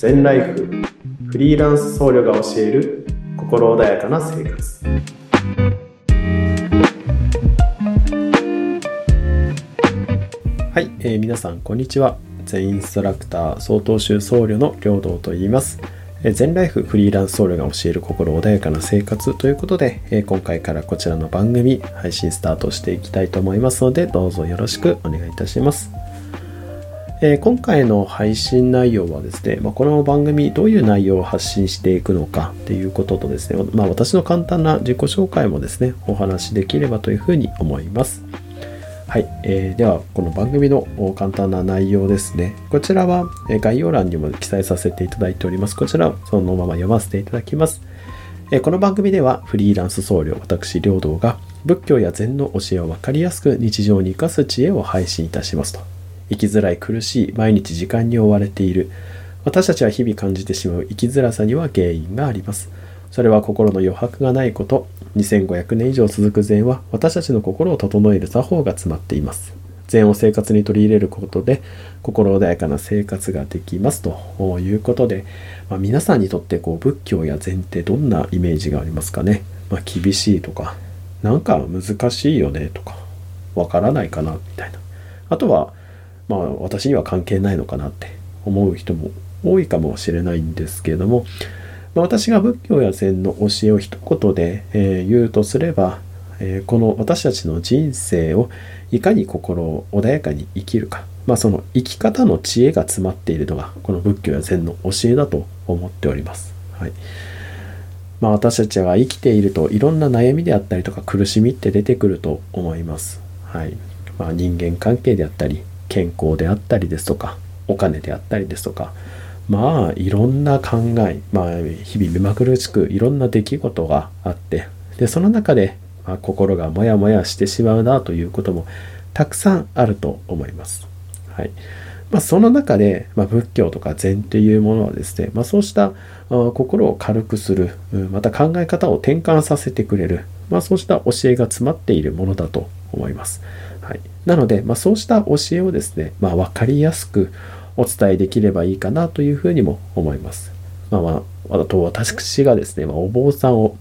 全ライフフリーランス僧侶が教える心穏やかな生活。はい、えー、皆さんこんにちは。全インストラクター曹洞宗僧侶の領道と言います。全ライフフリーランス僧侶が教える心穏やかな生活ということで、え今回からこちらの番組配信スタートしていきたいと思いますのでどうぞよろしくお願いいたします。え今回の配信内容はですね、まあ、この番組どういう内容を発信していくのかっていうこととですね、まあ、私の簡単な自己紹介もですねお話しできればというふうに思います。はい、えー、ではこの番組の簡単な内容ですね。こちらは概要欄にも記載させていただいております。こちらそのまま読ませていただきます。えこの番組ではフリーランス僧侶、私、領道が仏教や禅の教えを分かりやすく日常に生かす知恵を配信いたしますと。生きづらい苦しい毎日時間に追われている。私たちは日々感じてしまう生きづらさには原因があります。それは心の余白がないこと、2500年以上続く禅は私たちの心を整える作法が詰まっています。禅を生活に取り入れることで心穏やかな生活ができますということで、まあ、皆さんにとってこう仏教や禅ってどんなイメージがありますかね、まあ、厳しいとかなんか難しいよねとかわからないかなみたいなあとはまあ私には関係ないのかなって思う人も多いかもしれないんですけれどもま私が仏教や禅の教えを一言で、え言うとすれば、えこの私たちの人生をいかに心を穏やかに生きるか、まあ、その生き方の知恵が詰まっているのがこの仏教や禅の教えだと思っております。はいまあ、私たちが生きているといろんな悩みであったりとか苦しみって出てくると思います。はいまあ、人間関係であったり健康であったりですとかお金であったりですとかまあいろんな考え、まあ、日々目まぐるしくいろんな出来事があってでその中で、まあ、心がモヤモヤしてしまうなということもたくさんあると思います。はいまあ、その中で、まあ、仏教とか禅というものはですね、まあ、そうした心を軽くするまた考え方を転換させてくれる、まあ、そうした教えが詰まっているものだと思います。はい、なので、まあ、そうした教えをですね、まあ、分かりやすくお伝えできればいいかなというふうにも思います。まあまあ、あと私がですね、まあ、お坊さんを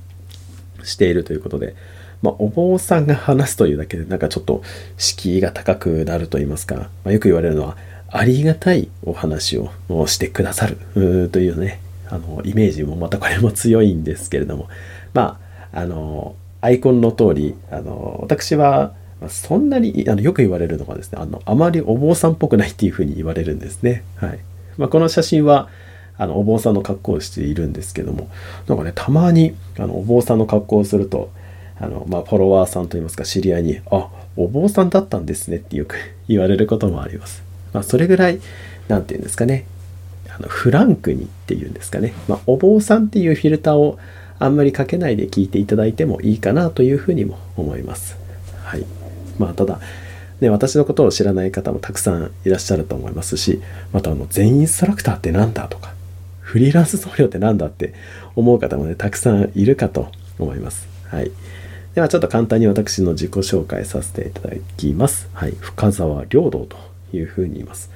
しているということで、まあ、お坊さんが話すというだけでなんかちょっと敷居が高くなると言いますか、まあ、よく言われるのはありがたいお話をしてくださるというねあのイメージもまたこれも強いんですけれどもまああのアイコンの通りあの私はそんなにあのよく言われるのがですねあのあまりお坊さんっぽくないっていうふうに言われるんですね。はいまあ、この写真はあのお坊さんの格好をしているんですけどもなんかねたまにあのお坊さんの格好をするとあの、まあ、フォロワーさんといいますか知り合いに「あお坊さんだったんですね」ってよく言われることもあります。まあ、それぐらい何て言うんですかねあのフランクにっていうんですかね、まあ、お坊さんっていうフィルターをあんまりかけないで聞いていただいてもいいかなというふうにも思います。はい。まあただ、ね、私のことを知らない方もたくさんいらっしゃると思いますし、またあの、全インストラクターって何だとか、フリーランス僧侶って何だって思う方もね、たくさんいるかと思います。はい。ではちょっと簡単に私の自己紹介させていただきます。はい。深沢良道というふうに言います。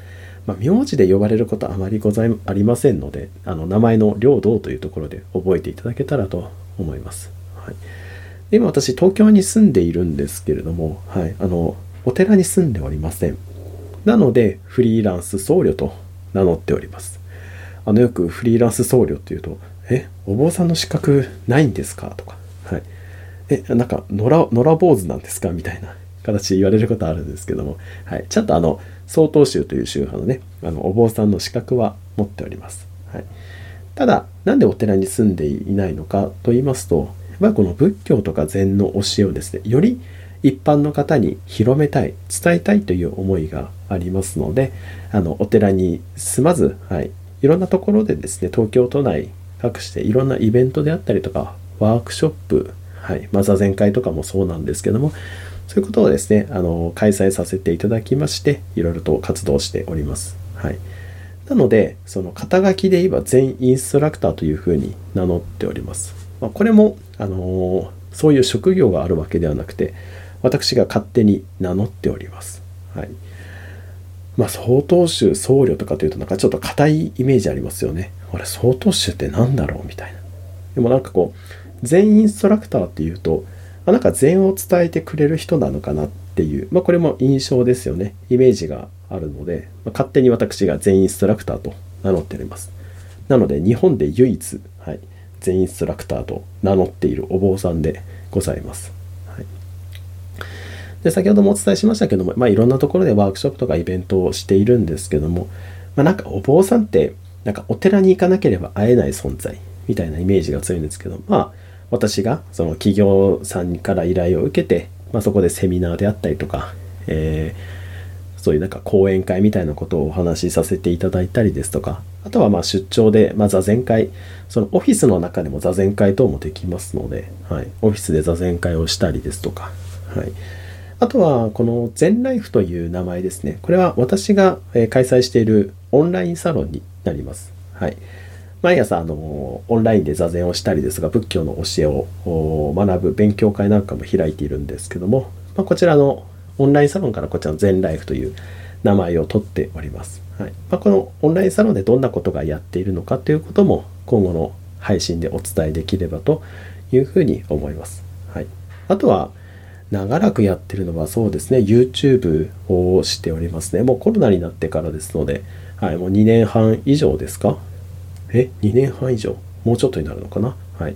まあ、名字で呼ばれることはあまりございありませんので、あの名前の良道というところで覚えていただけたらと思います。はい。今私東京に住んでいるんですけれども、はい、あのお寺に住んでおりません。なのでフリーランス僧侶と名乗っております。あのよくフリーランス僧侶っていうと「えお坊さんの資格ないんですか?」とか「はい、えなんか野良野良坊主なんですか?」みたいな形で言われることあるんですけども、はい、ちゃんとあの曹洞宗という宗派のねあのお坊さんの資格は持っております、はい、ただなんでお寺に住んでいないのかと言いますとはこの仏教とか禅の教えをですねより一般の方に広めたい伝えたいという思いがありますのであのお寺に住まず、はい、いろんなところでですね東京都内各していろんなイベントであったりとかワークショップ、はい、ま座禅会とかもそうなんですけどもそういうことをですねあの開催させていただきましていろいろと活動しております。はい、なのでその肩書きで言えば全インストラクターというふうに名乗っております。まあ、これも、あのー、そういう職業があるわけではなくて私が勝手に名乗っております。はいまあ、曹洞宗僧侶とかというとなんかちょっと硬いイメージありますよね。あれ、曹洞宗って何だろうみたいな。でもなんかこう、全インストラクターっていうと、あなんか禅を伝えてくれる人なのかなっていう、まあ、これも印象ですよね。イメージがあるので、まあ、勝手に私が全インストラクターと名乗っております。なので、日本で唯一、全インストラクターと名乗っているお坊さんでございます。はい、で先ほどもお伝えしましたけども、まあ、いろんなところでワークショップとかイベントをしているんですけども、まあ、なんかお坊さんってなんかお寺に行かなければ会えない存在みたいなイメージが強いんですけどまあ私がその企業さんから依頼を受けて、まあ、そこでセミナーであったりとか、えー、そういうなんか講演会みたいなことをお話しさせていただいたりですとかあとはまあ出張で、まあ、座禅会そのオフィスの中でも座禅会等もできますので、はい、オフィスで座禅会をしたりですとか、はい、あとはこの禅ライフという名前ですね。これは私が開催しているオンラインサロンになります。はい。毎朝あのオンラインで座禅をしたりですが仏教の教えを学ぶ勉強会なんかも開いているんですけども、まあ、こちらのオンラインサロンからこちらの禅ライフという名前を取っております。はい。まあ、このオンラインサロンでどんなことがやっているのかということも今後の配信でお伝えできればというふうに思います。はい、あとは長らくやってるのはそうですね YouTube をしておりますね。もうコロナになってからですので、はい、もう2年半以上ですか？え、2年半以上？もうちょっとになるのかな？はい。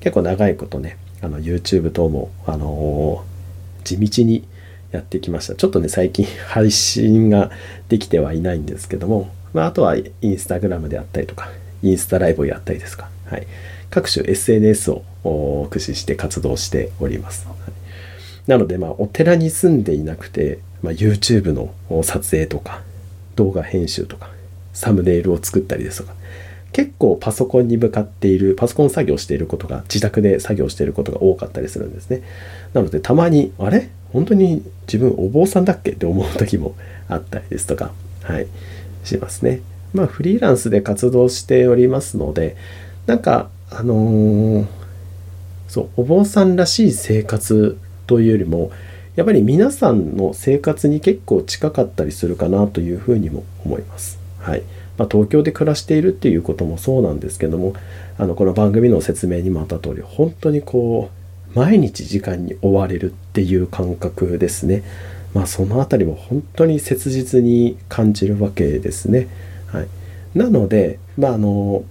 結構長いことね、あの、YouTube 等も、あのー、地道にやってきました。ちょっとね、最近 配信ができてはいないんですけども、まあ、あとはインスタグラムであったりとか、インスタライブをやったりですか。はい。各種 SNS を駆使して活動しております。はい、なので、まあ、お寺に住んでいなくて、まあ、YouTube の撮影とか、動画編集とか、サムネイルを作ったりですとか、結構パソコンに向かっている、パソコン作業していることが、自宅で作業していることが多かったりするんですね。なので、たまに、あれ？本当に自分お坊さんだっけって思う時もあったりですとか、はい、しますね。まあ、フリーランスで活動しておりますので、なんか、あのー、そう、お坊さんらしい生活というよりも、やっぱり皆さんの生活に結構近かったりするかなというふうにも思います。はい。まあ、東京で暮らしているっていうこともそうなんですけどもあのこの番組の説明にもあった通り本当にこう毎日時間に追われるっていう感覚ですね。まあその辺りも本当に切実に感じるわけですね。はい、なので、まあ、あの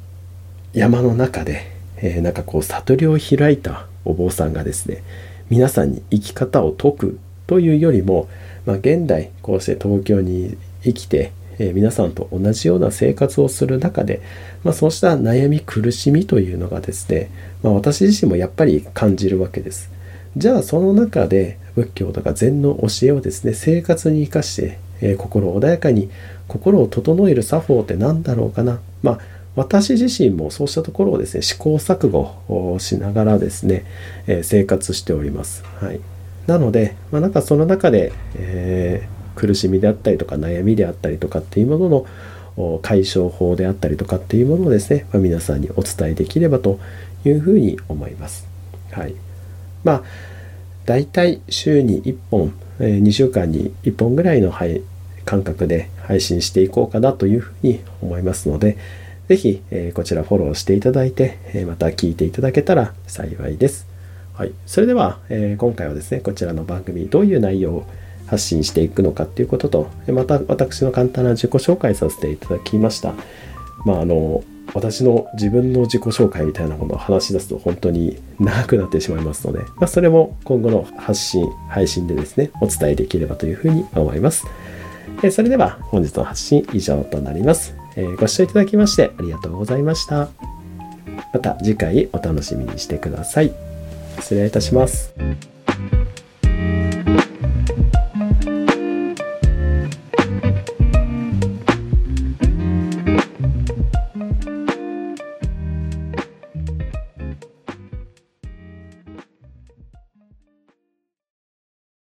山の中で、えー、なんかこう悟りを開いたお坊さんがですね皆さんに生き方を説くというよりも、まあ、現代こうして東京に生きてえ皆さんと同じような生活をする中で、まあ、そうした悩み苦しみというのがですね、まあ、私自身もやっぱり感じるわけです。じゃあその中で仏教とか禅の教えをですね生活に生かして、えー、心穏やかに心を整える作法って何だろうかなまあ私自身もそうしたところをですね試行錯誤をしながらですね、えー、生活しております。はい、なので、まあ、なんかその中で、えー苦しみであったりとか悩みであったりとかっていうものの解消法であったりとかっていうものをですね、まあ、皆さんにお伝えできればというふうに思います。はい。まあ、大体週に1本、え2週間に1本ぐらいの感覚で配信していこうかなというふうに思いますので、是非、えこちらフォローしていただいて、えまた聞いていただけたら幸いです。はい。それでは、え今回はですね、こちらの番組どういう内容を発信していくのかっていうことと、また私の簡単な自己紹介させていただきました。まあ、あの、私の自分の自己紹介みたいなものを話し出すと本当に長くなってしまいますので、まあ、それも今後の発信、配信でですね、お伝えできればというふうに思います。えそれでは本日の発信以上となります。えご視聴いただきましてありがとうございました。また次回お楽しみにしてください。失礼いたします。